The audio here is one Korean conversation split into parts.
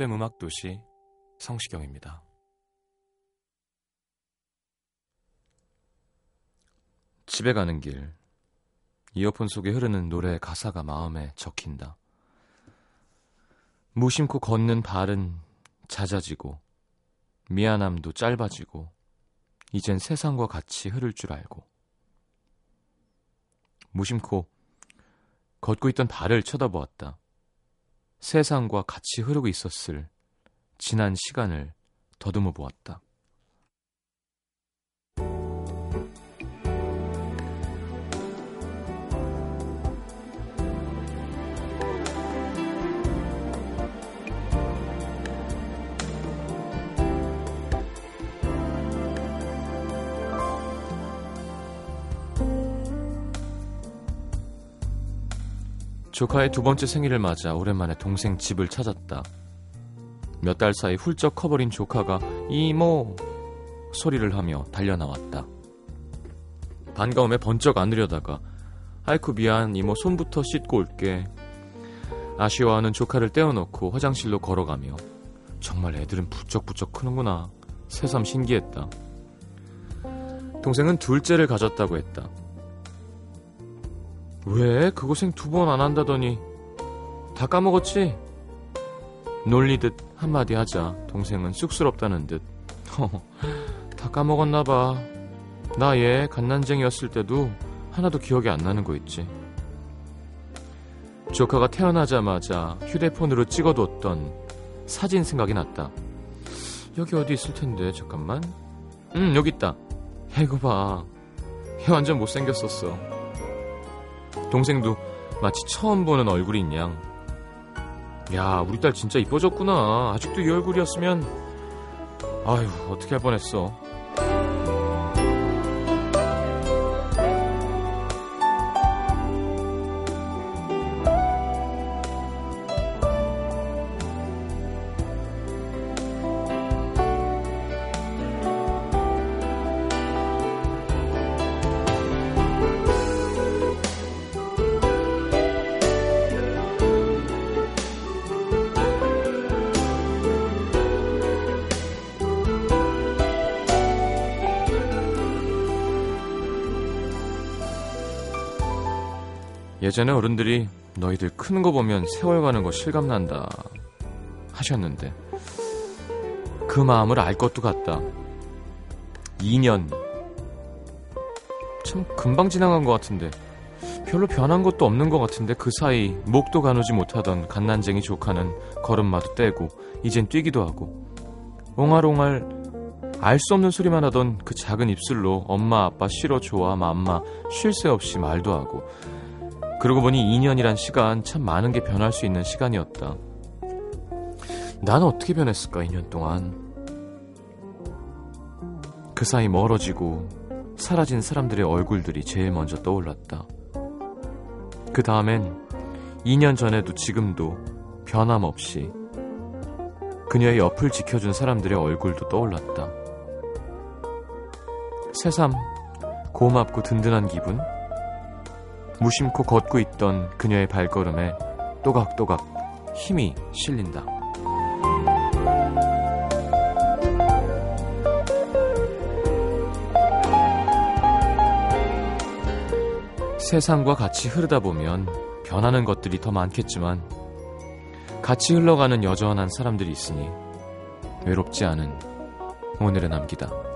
FM 음악 도시 성시경입니다. 집에 가는 길 이어폰 속에 흐르는 노래의 가사가 마음에 적힌다. 무심코 걷는 발은 잦아지고 미안함도 짧아지고 이젠 세상과 같이 흐를 줄 알고 무심코 걷고 있던 발을 쳐다보았다. 세상과 같이 흐르고 있었을 지난 시간을 더듬어 보았다. 조카의 두 번째 생일을 맞아 오랜만에 동생 집을 찾았다. 몇 달 사이 훌쩍 커버린 조카가 이모 소리를 하며 달려나왔다. 반가움에 번쩍 안으려다가 아이쿠 미안 이모 손부터 씻고 올게. 아쉬워하는 조카를 떼어놓고 화장실로 걸어가며 정말 애들은 부쩍부쩍 크는구나. 새삼 신기했다. 동생은 둘째를 가졌다고 했다. 왜? 그 고생 두 번 안 한다더니? 다 까먹었지? 놀리듯 한마디 하자. 동생은 쑥스럽다는 듯. 다 까먹었나 봐. 나 얘 갓난쟁이였을 때도 하나도 기억이 안 나는 거 있지. 조카가 태어나자마자 휴대폰으로 찍어뒀던 사진 생각이 났다. 여기 어디 있을 텐데 잠깐만. 응 여기 있다. 야 이거 봐얘 완전 못생겼었어 동생도 마치 처음 보는 얼굴인 양. 야, 우리 딸 진짜 이뻐졌구나. 아직도 이 얼굴이었으면, 아휴, 어떻게 할 뻔했어. 예전에 어른들이 너희들 크는 거 보면 세월 가는 거 실감난다 하셨는데 그 마음을 알 것도 같다. 2년 참 금방 지나간 것 같은데 별로 변한 것도 없는 것 같은데 그 사이 목도 가누지 못하던 갓난쟁이 조카는 걸음마도 떼고 이젠 뛰기도 하고 옹알옹알 알 수 없는 소리만 하던 그 작은 입술로 엄마 아빠 싫어 좋아 맘마 쉴 새 없이 말도 하고 그러고 보니 2년이란 시간 참 많은 게 변할 수 있는 시간이었다. 나는 어떻게 변했을까 2년 동안 그 사이 멀어지고 사라진 사람들의 얼굴들이 제일 먼저 떠올랐다. 그 다음엔 2년 전에도 지금도 변함없이 그녀의 옆을 지켜준 사람들의 얼굴도 떠올랐다. 새삼 고맙고 든든한 기분? 무심코 걷고 있던 그녀의 발걸음에 또각또각 힘이 실린다. 세상과 같이 흐르다 보면 변하는 것들이 더 많겠지만 같이 흘러가는 여전한 사람들이 있으니 외롭지 않은 오늘의 남기다.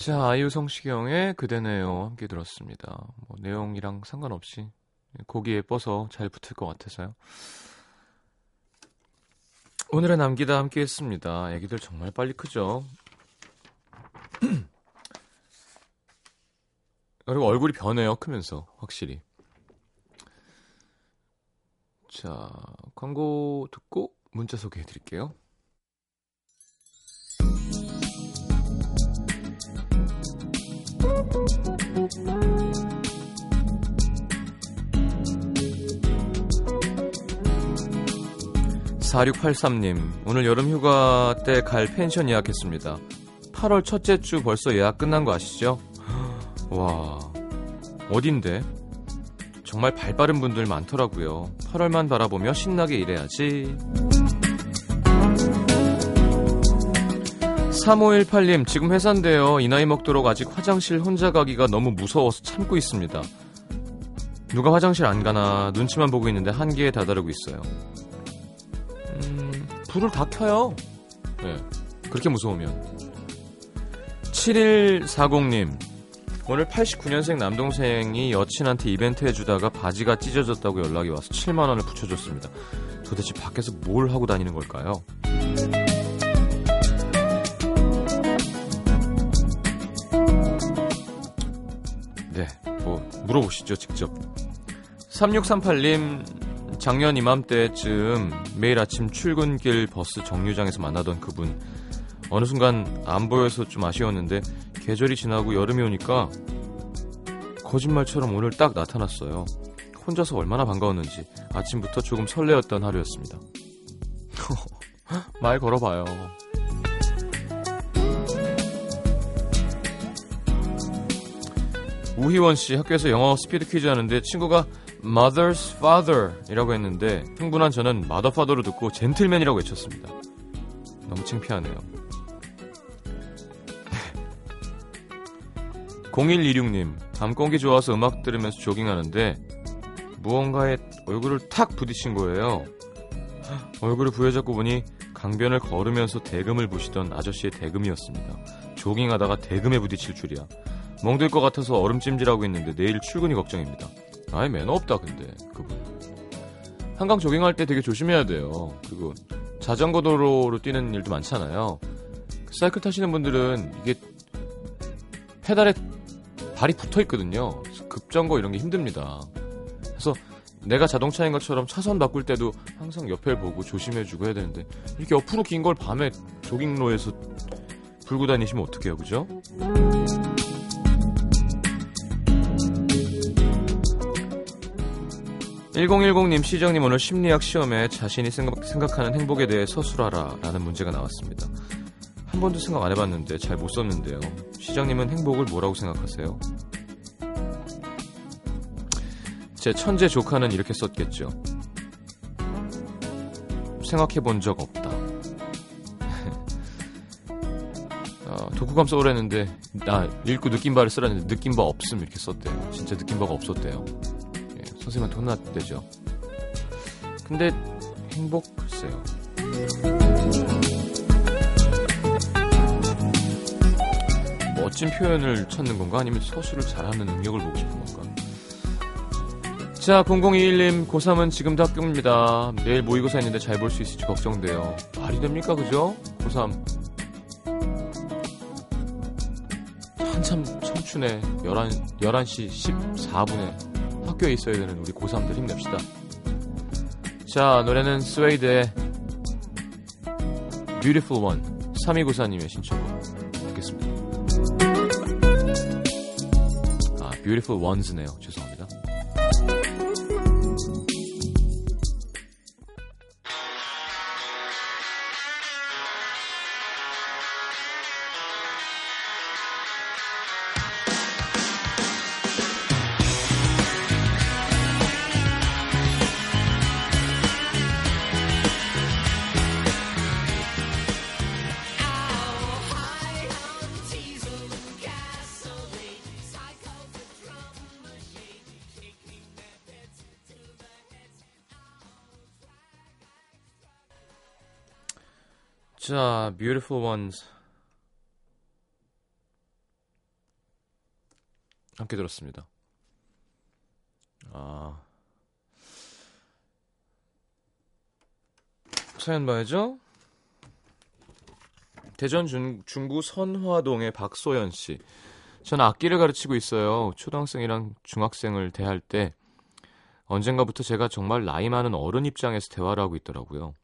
자, 아이유 성시경의 그대네요. 함께 들었습니다. 뭐, 내용이랑 상관없이 곡이 예뻐서 잘 붙을 것 같아서요. 오늘의 남기다 함께 했습니다. 애기들 정말 빨리 크죠? 그리고 얼굴이 변해요, 크면서. 확실히. 자, 광고 듣고 문자 소개해 드릴게요. 4683님, 오늘 여름 휴가 때 갈 펜션 예약했습니다. 8월 첫째 주 벌써 예약 끝난 거 아시죠? 와, 어딘데? 정말 발 빠른 분들 많더라고요. 8월만 바라보며 신나게 일해야지. 3518님, 지금 회사인데요. 이 나이 먹도록 아직 화장실 혼자 가기가 너무 무서워서 참고 있습니다. 누가 화장실 안 가나 눈치만 보고 있는데 한계에 다다르고 있어요. 음, 불을 다 켜요. 네, 그렇게 무서우면. 7140님, 오늘 89년생 남동생이 여친한테 이벤트 해주다가 바지가 찢어졌다고 연락이 와서 7만원을 붙여줬습니다. 도대체 밖에서 뭘 하고 다니는 걸까요? 네, 뭐, 물어보시죠, 직접. 3638님, 작년 이맘때쯤 매일 아침 출근길 버스 정류장에서 만나던 그분. 어느 순간 안 보여서 좀 아쉬웠는데, 계절이 지나고 여름이 오니까, 거짓말처럼 오늘 딱 나타났어요. 혼자서 얼마나 반가웠는지 아침부터 조금 설레었던 하루였습니다. 말 걸어봐요. 우희원 씨 학교에서 영어 스피드 퀴즈 하는데 친구가 Mother's Father이라고 했는데 흥분한 저는 Mother Father로 듣고 젠틀맨이라고 외쳤습니다. 너무 창피하네요. 0126님 밤 공기 좋아서 음악 들으면서 조깅하는데 무언가에 얼굴을 탁 부딪힌 거예요. 얼굴을 부여잡고 보니 강변을 걸으면서 대금을 보시던 아저씨의 대금이었습니다. 조깅하다가 대금에 부딪힐 줄이야. 멍들 것 같아서 얼음찜질하고 있는데 내일 출근이 걱정입니다. 아예 매너 없다 근데 그분. 한강 조깅할 때 되게 조심해야 돼요. 그리고 자전거 도로로 뛰는 일도 많잖아요. 그 사이클 타시는 분들은 이게 페달에 발이 붙어 있거든요. 급정거 이런 게 힘듭니다. 그래서 내가 자동차인 것처럼 차선 바꿀 때도 항상 옆에 보고 조심해주고 해야 되는데 이렇게 옆으로 긴 걸 밤에 조깅로에서 불고 다니시면 어떡해요, 그죠? 1010님, 시정님 오늘 심리학 시험에 자신이 생각, 생각 하는 행복에 대해 서술하라 라는 문제가 나왔습니다. 한 번도 생각 안 해봤는데 잘 못 썼는데요. 시장님은 행복을 뭐라고 생각하세요? 제 천재 조카는 이렇게 썼겠죠. 생각해 본 적 없다. 어, 독후감 써오랬는데, 나 읽고 느낀 바를 쓰라는데 느낀 바 없음 이렇게 썼대요. 진짜 느낀 바가 없었대요. 예, 선생님한테 혼났대죠. 근데 행복 글쎄요. 멋진 표현을 찾는 건가? 아니면 서술을 잘하는 능력을 보고 싶은 건가? 자, 0021님, 고3은 지금도 학교입니다. 내일 모의고사 있는데 잘 볼 수 있을지 걱정돼요. 말이 됩니까, 그죠? 고3. 한참 청춘에 11, 11시 14분에 학교에 있어야 되는 우리 고3들 힘냅시다. 자, 노래는 스웨이드의 Beautiful One, 3294님의 신청곡 듣겠습니다. 아, Beautiful Ones네요. 죄송합니다. 자, Beautiful Ones. 함께 들었습니다. 아. 사연 봐야죠. 대전 중, 중구 선화동의 박소연 씨. 저는 악기를 가르치고 있어요. 초등학생이랑 중학생을 대할 때 언젠가부터 제가 정말 나이 많은 어른 입장에서 대화를 하고 있더라고요.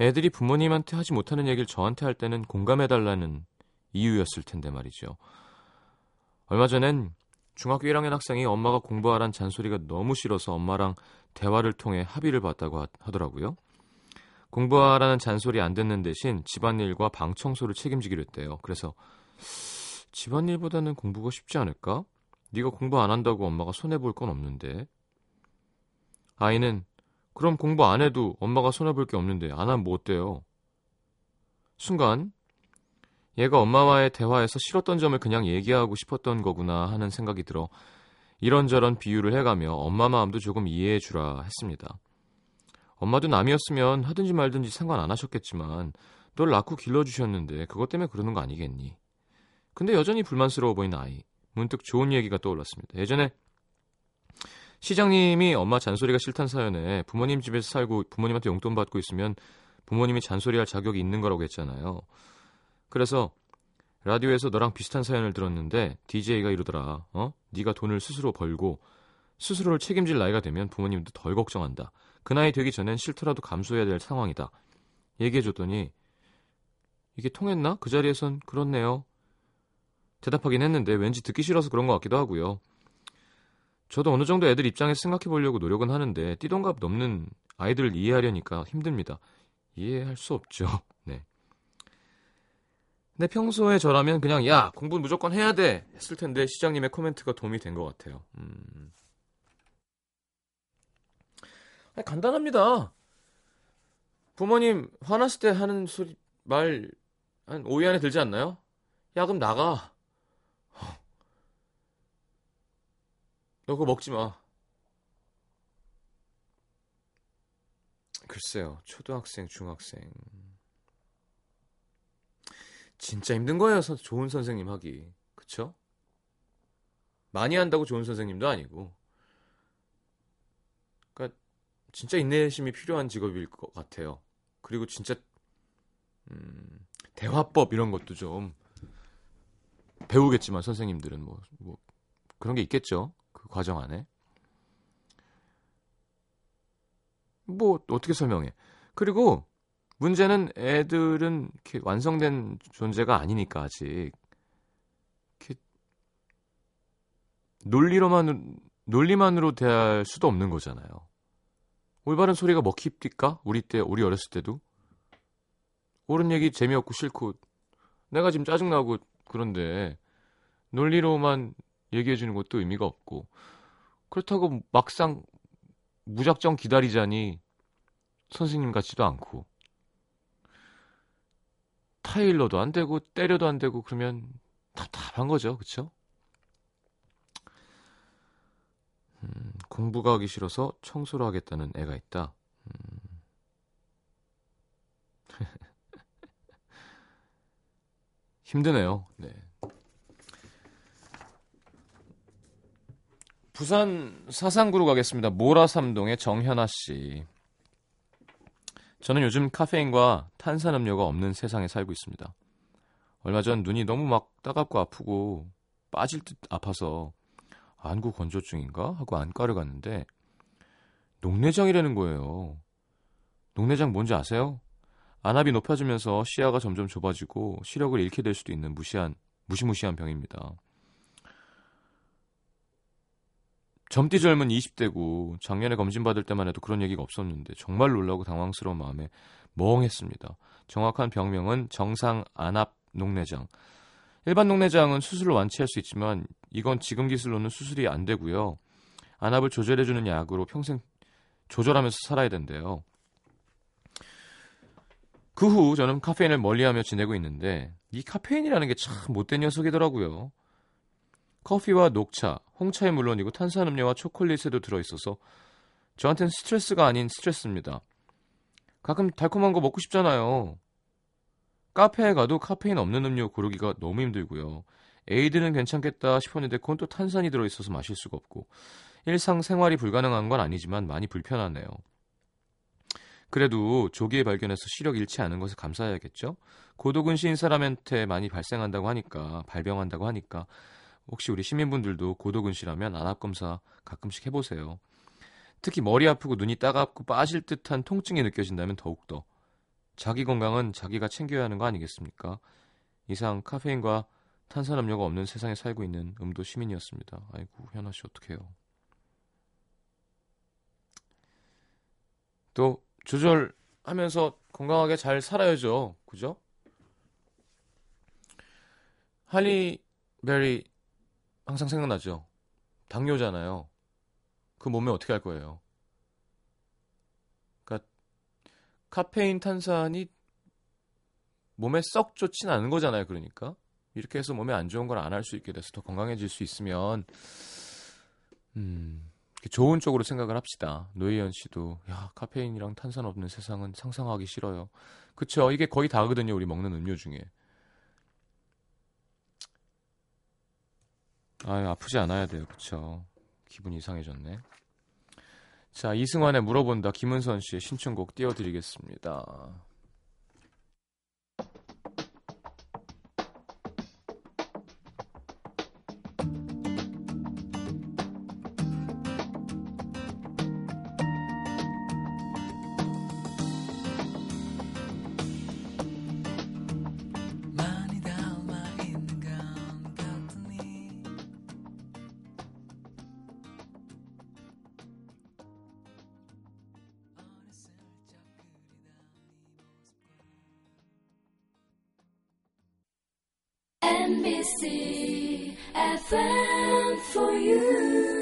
애들이 부모님한테 하지 못하는 얘기를 저한테 할 때는 공감해달라는 이유였을 텐데 말이죠. 얼마 전엔 중학교 1학년 학생이 엄마가 공부하란 잔소리가 너무 싫어서 엄마랑 대화를 통해 합의를 봤다고 하더라고요. 공부하라는 잔소리 안 듣는 대신 집안일과 방 청소를 책임지기로 했대요. 그래서 집안일보다는 공부가 쉽지 않을까? 네가 공부 안 한다고 엄마가 손해 볼 건 없는데. 아이는 그럼 공부 안 해도 엄마가 손해 볼 게 없는데 안 하면 뭐 어때요? 순간 얘가 엄마와의 대화에서 싫었던 점을 그냥 얘기하고 싶었던 거구나 하는 생각이 들어 이런저런 비유를 해가며 엄마 마음도 조금 이해해 주라 했습니다. 엄마도 남이었으면 하든지 말든지 상관 안 하셨겠지만 널 낳고 길러주셨는데 그것 때문에 그러는 거 아니겠니? 근데 여전히 불만스러워 보이는 아이. 문득 좋은 얘기가 떠올랐습니다. 예전에 시장님이 엄마 잔소리가 싫단 사연에 부모님 집에서 살고 부모님한테 용돈 받고 있으면 부모님이 잔소리할 자격이 있는 거라고 했잖아요. 그래서 라디오에서 너랑 비슷한 사연을 들었는데 DJ가 이러더라. 어? 네가 돈을 스스로 벌고 스스로를 책임질 나이가 되면 부모님도 덜 걱정한다. 그 나이 되기 전엔 싫더라도 감수해야 될 상황이다. 얘기해 줬더니 이게 통했나? 그 자리에선 그렇네요. 대답하긴 했는데 왠지 듣기 싫어서 그런 것 같기도 하고요. 저도 어느 정도 애들 입장에서 생각해 보려고 노력은 하는데 띠동갑 넘는 아이들을 이해하려니까 힘듭니다. 이해할 수 없죠. 네. 근데 평소에 저라면 그냥 야 공부 무조건 해야 돼 했을 텐데 시장님의 코멘트가 도움이 된 것 같아요. 음. 아니, 간단합니다. 부모님 화났을 때 하는 소리 말 한 5위 안에 들지 않나요? 야 그럼 나가. 너 그거 먹지 마. 글쎄요, 초등학생, 중학생. 진짜 힘든 거예요, 좋은 선생님 하기. 그쵸? 많이 한다고 좋은 선생님도 아니고. 그니까, 진짜 인내심이 필요한 직업일 것 같아요. 그리고 진짜, 음, 대화법 이런 것도 좀 배우겠지만 선생님들은 뭐, 뭐, 그런 게 있겠죠. 과정 안에. 뭐 어떻게 설명해? 그리고 문제는 애들은 이렇게 완성된 존재가 아니니까 아직 이렇게 논리로만 논리만으로 대할 수도 없는 거잖아요. 올바른 소리가 먹힙니까? 우리 때 우리 어렸을 때도 옳은 얘기 재미없고 싫고 내가 지금 짜증나고 그런데 논리로만 얘기해 주는 것도 의미가 없고 그렇다고 막상 무작정 기다리자니 선생님 같지도 않고 타일러도 안 되고 때려도 안 되고 그러면 답답한 거죠. 그쵸? 음, 공부가 하기 싫어서 청소를 하겠다는 애가 있다. 음. 힘드네요. 네. 부산 사상구로 가겠습니다. 모라삼동의 정현아 씨. 저는 요즘 카페인과 탄산음료가 없는 세상에 살고 있습니다. 얼마 전 눈이 너무 막 따갑고 아프고 빠질 듯 아파서 안구 건조증인가 하고 안과를 갔는데 녹내장이라는 거예요. 녹내장 뭔지 아세요? 안압이 높아지면서 시야가 점점 좁아지고 시력을 잃게 될 수도 있는 무시한 무시무시한 병입니다. 젊디 젊은 20대고 작년에 검진 받을 때만 해도 그런 얘기가 없었는데 정말 놀라고 당황스러운 마음에 멍했습니다. 정확한 병명은 정상 안압 녹내장. 일반 녹내장은 수술로 완치할 수 있지만 이건 지금 기술로는 수술이 안 되고요. 안압을 조절해주는 약으로 평생 조절하면서 살아야 된대요. 그 후 저는 카페인을 멀리하며 지내고 있는데 이 카페인이라는 게 참 못된 녀석이더라고요. 커피와 녹차, 홍차에 물론이고 탄산음료와 초콜릿에도 들어있어서 저한테는 스트레스가 아닌 스트레스입니다. 가끔 달콤한 거 먹고 싶잖아요. 카페에 가도 카페인 없는 음료 고르기가 너무 힘들고요. 에이드는 괜찮겠다 싶었는데 그건 또 탄산이 들어있어서 마실 수가 없고 일상생활이 불가능한 건 아니지만 많이 불편하네요. 그래도 조기에 발견해서 시력 잃지 않은 것에 감사해야겠죠? 고도근시인 사람한테 많이 발생한다고 하니까, 발병한다고 하니까, 혹시 우리 시민분들도 고도근시라면 안압검사 가끔씩 해보세요. 특히 머리 아프고 눈이 따갑고 빠질 듯한 통증이 느껴진다면 더욱더. 자기 건강은 자기가 챙겨야 하는 거 아니겠습니까? 이상 카페인과 탄산음료가 없는 세상에 살고 있는 음도 시민이었습니다. 아이고, 현아 씨 어떡해요. 또 조절하면서 건강하게 잘 살아야죠. 그죠? 할리 베리 항상 생각나죠. 당뇨잖아요. 그 몸에 어떻게 할 거예요? 그러니까 카페인 탄산이 몸에 썩 좋진 않은 거잖아요. 그러니까 이렇게 해서 몸에 안 좋은 걸 안 할 수 있게 돼서 더 건강해질 수 있으면 음 좋은 쪽으로 생각을 합시다. 노희연 씨도 야 카페인이랑 탄산 없는 세상은 상상하기 싫어요. 그쵸? 이게 거의 다거든요. 우리 먹는 음료 중에. 아 아프지 않아야 돼요. 그쵸? 기분 이상해졌네. 자 이승환의 물어본다 김은선 씨의 신청곡 띄워드리겠습니다. NBC FM for you.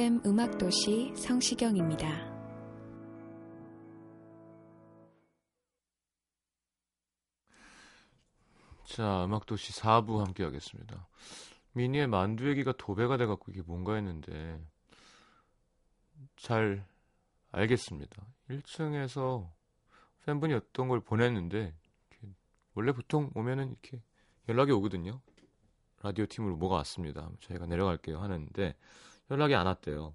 FM 음악도시 성시경입니다. 자, 음악도시 4부 함께 하겠습니다. 미니의 만두 얘기가 도배가 돼갖고 이게 뭔가 했는데, 잘 알겠습니다. 1층에서 팬분이 어떤 걸 보냈는데, 원래 보통 오면은 이렇게 연락이 오거든요. 라디오 팀으로 뭐가 왔습니다. 저희가 내려갈게요 하는데, 연락이 안 왔대요.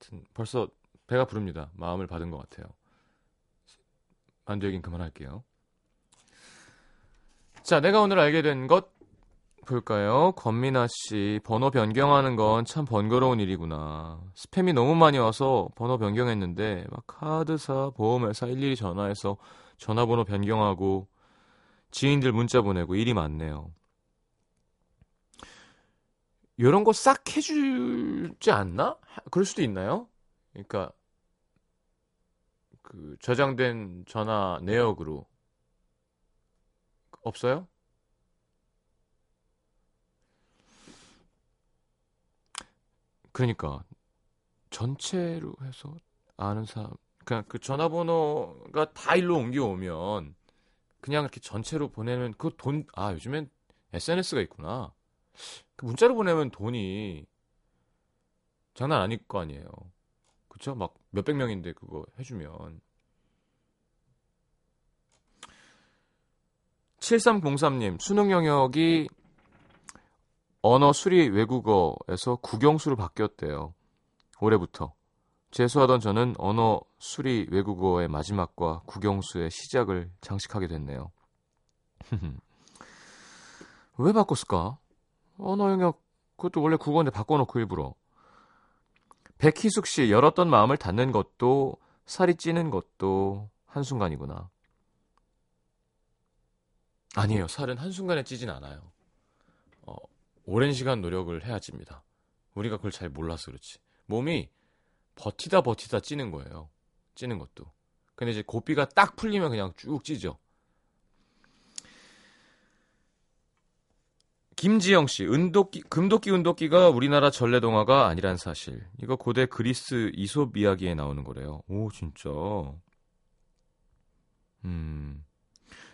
하여튼 벌써 배가 부릅니다. 마음을 받은 것 같아요. 만두 얘기는 그만할게요. 자, 내가 오늘 알게 된 것 볼까요? 권민아 씨, 번호 변경하는 건 참 번거로운 일이구나. 스팸이 너무 많이 와서 번호 변경했는데 막 카드사, 보험회사 일일이 전화해서 전화번호 변경하고 지인들 문자 보내고 일이 많네요. 이런 거 싹 해주지 않나? 그럴 수도 있나요? 그러니까 그 저장된 전화 내역으로 없어요? 그러니까 전체로 해서 아는 사람 그냥 그 전화번호가 다 일로 옮겨오면 그냥 이렇게 전체로 보내면 그돈 아 요즘엔 SNS가 있구나 그 문자로 보내면 돈이 장난 아닐 거 아니에요 그쵸 막 몇백 명인데 그거 해주면 7303님, 수능 영역이 언어 수리 외국어에서 국영수로 바뀌었대요. 올해부터. 재수하던 저는 언어 수리 외국어의 마지막과 국영수의 시작을 장식하게 됐네요. 왜 바꿨을까? 언어 영역, 그것도 원래 국어인데 바꿔놓고 일부러. 백희숙 씨, 열었던 마음을 닫는 것도, 살이 찌는 것도 한순간이구나. 아니에요. 살은 한순간에 찌진 않아요. 어, 오랜 시간 노력을 해야 찝니다. 우리가 그걸 잘 몰라서 그렇지. 몸이 버티다 버티다 찌는 거예요. 찌는 것도. 근데 이제 고삐가 딱 풀리면 그냥 쭉 찌죠. 김지영 씨, 은도끼, 금도끼 은도끼가 우리나라 전래동화가 아니란 사실. 이거 고대 그리스 이솝 이야기에 나오는 거래요. 오, 진짜. 음.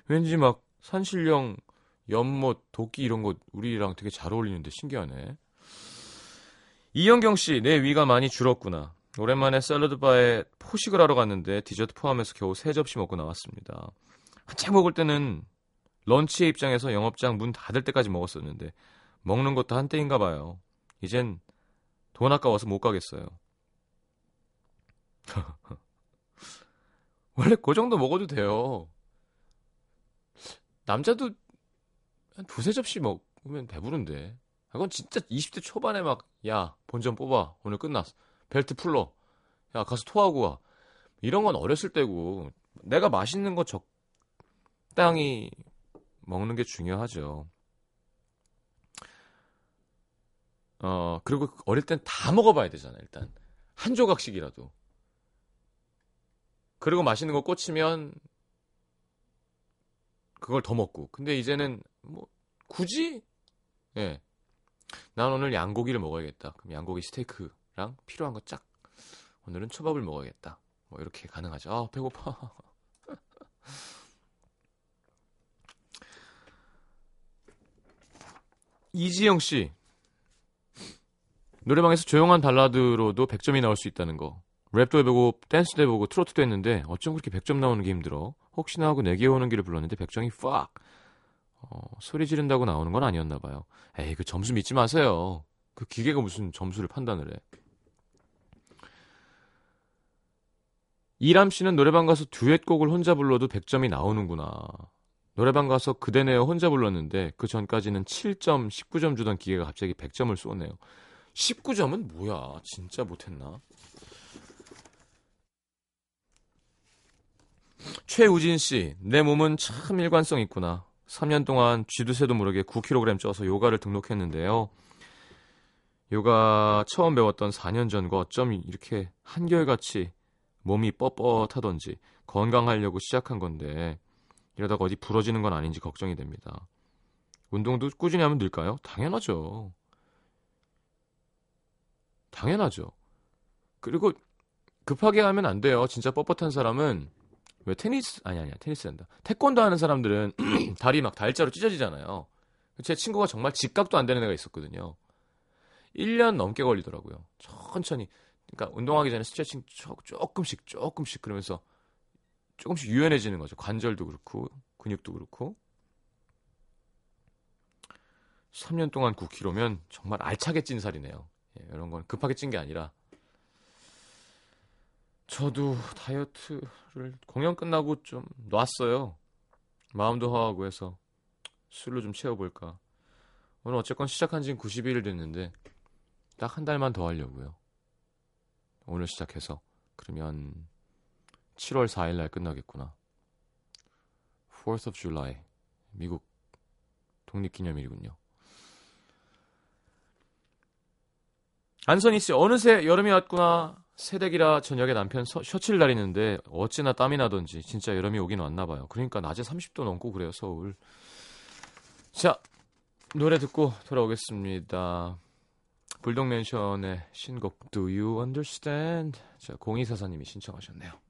왠지 막 산신령, 연못, 도끼 이런 거 우리랑 되게 잘 어울리는데 신기하네. 이영경 씨, 내 위가 많이 줄었구나. 오랜만에 샐러드 바에 포식을 하러 갔는데 디저트 포함해서 겨우 세 접시 먹고 나왔습니다. 한창 먹을 때는 런치의 입장에서 영업장 문 닫을 때까지 먹었었는데 먹는 것도 한때인가 봐요. 이젠 돈 아까워서 못 가겠어요. 원래 그 정도 먹어도 돼요. 남자도 한 두세 접시 먹으면 배부른데. 그건 진짜 20대 초반에 막, 야, 본전 뽑아. 오늘 끝났어. 벨트 풀러. 야, 가서 토하고 와. 이런 건 어렸을 때고. 내가 맛있는 거 적당히 먹는 게 중요하죠. 어, 그리고 어릴 땐 다 먹어봐야 되잖아, 일단. 한 조각씩이라도. 그리고 맛있는 거 꽂히면 그걸 더 먹고. 근데 이제는 뭐 굳이 예. 난 오늘 양고기를 먹어야겠다. 그럼 양고기 스테이크랑 필요한 거 쫙. 오늘은 초밥을 먹어야겠다. 뭐 이렇게 가능하죠. 아, 배고파. 이지영 씨. 노래방에서 조용한 발라드로도 100점이 나올 수 있다는 거. 랩도 해보고 댄스도 해보고 트로트도 했는데 어쩜 그렇게 100점 나오는 게 힘들어? 혹시나 하고 내게 오는 길을 불렀는데 100점이 팍! 어, 소리 지른다고 나오는 건 아니었나 봐요. 에이 그 점수 믿지 마세요. 그 기계가 무슨 점수를 판단을 해. 이람 씨는 노래방 가서 듀엣곡을 혼자 불러도 100점이 나오는구나. 노래방 가서 그대네요 혼자 불렀는데 그 전까지는 7점, 19점 주던 기계가 갑자기 100점을 쏘네요. 19점은 뭐야? 진짜 못했나? 최우진 씨, 내 몸은 참 일관성 있구나. 3년 동안 쥐도 새도 모르게 9kg 쪄서 요가를 등록했는데요. 요가 처음 배웠던 4년 전과 어쩜 이렇게 한결같이 몸이 뻣뻣하던지 건강하려고 시작한 건데 이러다가 어디 부러지는 건 아닌지 걱정이 됩니다. 운동도 꾸준히 하면 늘까요? 당연하죠. 당연하죠. 그리고 급하게 하면 안 돼요. 진짜 뻣뻣한 사람은 왜 테니스 아니 아니야 테니스 한다. 태권도 하는 사람들은 다리 막 달자로 찢어지잖아요. 제 친구가 정말 직각도 안 되는 애가 있었거든요. 1년 넘게 걸리더라고요. 천천히. 그러니까 운동하기 전에 스트레칭 조금씩 조금씩 그러면서 조금씩 유연해지는 거죠. 관절도 그렇고 근육도 그렇고. 3년 동안 9kg면 정말 알차게 찐 살이네요. 예, 이런 건 급하게 찐 게 아니라 저도 다이어트를 공연 끝나고 좀 놨어요. 마음도 허하고 해서 술로 좀 채워볼까. 오늘 어쨌건 시작한 지는 90일 됐는데 딱 한 달만 더 하려고요. 오늘 시작해서 그러면 7월 4일 날 끝나겠구나. 4th of July 미국 독립기념일이군요. 안선희 씨 어느새 여름이 왔구나. 새댁이라 저녁에 남편 서, 셔츠를 다리는데 어찌나 땀이 나던지 진짜 여름이 오긴 왔나 봐요. 그러니까 낮에 30도 넘고 그래요 서울. 자 노래 듣고 돌아오겠습니다. 불독맨션의 신곡 Do You Understand? 자 0244님이 신청하셨네요.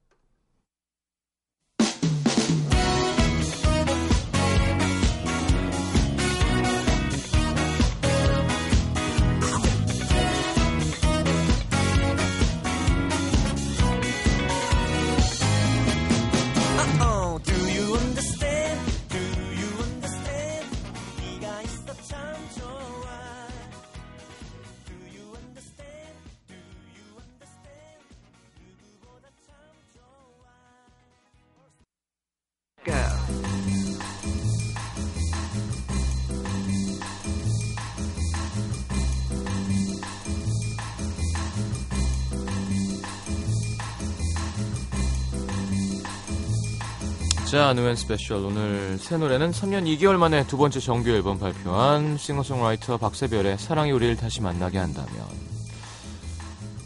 자, New and Special. 오늘 새 노래는 3년 2개월 만에 두 번째 정규 앨범 발표한 싱어송라이터 박세별의 사랑이 우리를 다시 만나게 한다면.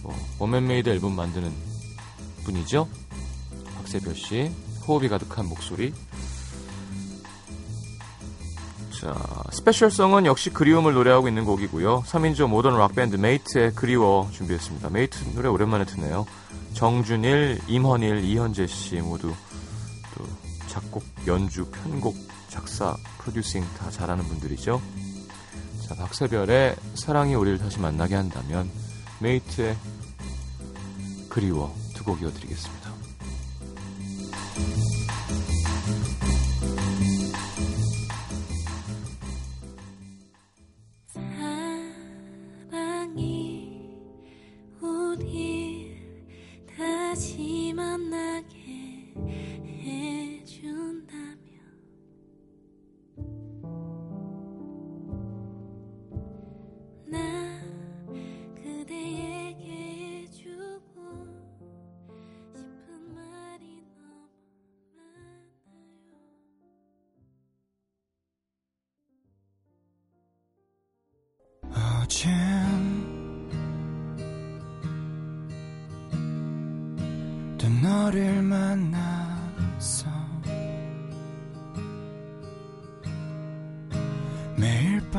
뭐, one man made 앨범 만드는 분이죠? 박세별 씨. 호흡이 가득한 목소리. 자, special song은 역시 그리움을 노래하고 있는 곡이고요. 3인조 모던 락밴드 메이트의 그리워 준비했습니다. 메이트 노래 오랜만에 듣네요. 정준일, 임헌일, 이현재 씨 모두 또 작곡, 연주, 편곡, 작사, 프로듀싱 다 잘하는 분들이죠. 자, 박세별의 사랑이 우리를 다시 만나게 한다면 메이트의 그리워 두 곡 이어드리겠습니다.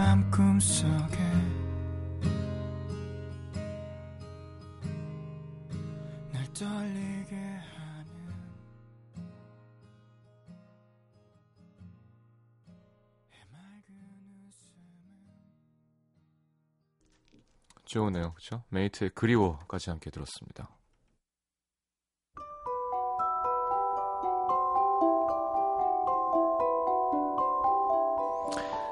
밤 꿈속에 날 떨리게 하는 해맑은 웃음은 좋으네요. 그쵸? 메이트의 그리워까지 함께 들었습니다.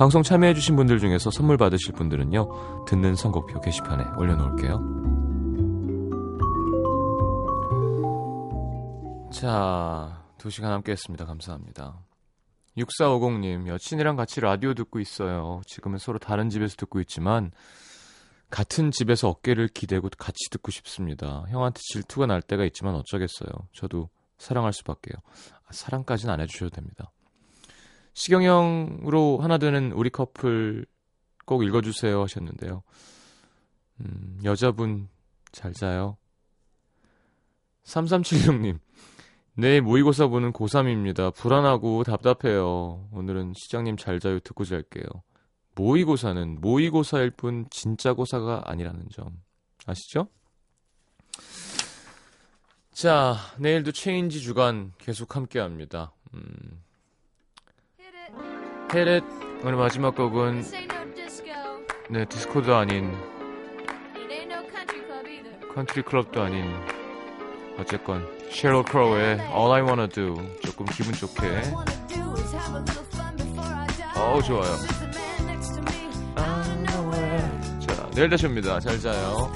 방송 참여해주신 분들 중에서 선물 받으실 분들은요 듣는 선곡표 게시판에 올려놓을게요. 자, 두 시간 함께 했습니다. 감사합니다. 6450님, 여친이랑 같이 라디오 듣고 있어요. 지금은 서로 다른 집에서 듣고 있지만, 같은 집에서 어깨를 기대고 같이 듣고 싶습니다. 형한테 질투가 날 때가 있지만 어쩌겠어요. 저도 사랑할 수밖에요. 아, 사랑까지는 안 해주셔도 됩니다. 시경형으로 하나 되는 우리 커플 꼭 읽어주세요 하셨는데요. 음, 여자분 잘 자요. 3376님, 내일 모의고사 보는 고3입니다. 불안하고 답답해요. 오늘은 시장님 잘 자요 듣고 잘게요. 모의고사는 모의고사일 뿐 진짜 고사가 아니라는 점 아시죠? 자, 내일도 체인지 주간 계속 함께 합니다. 음. 헤렛 오늘 마지막 곡은. 네, 디스코도 아닌 It ain't no country club either. 컨트리 클럽도 아닌 어쨌건 셰릴 크로우의 All I Wanna Do 조금 기분 좋게 어우 좋아요 자 내일 다시 옵니다 잘 자요.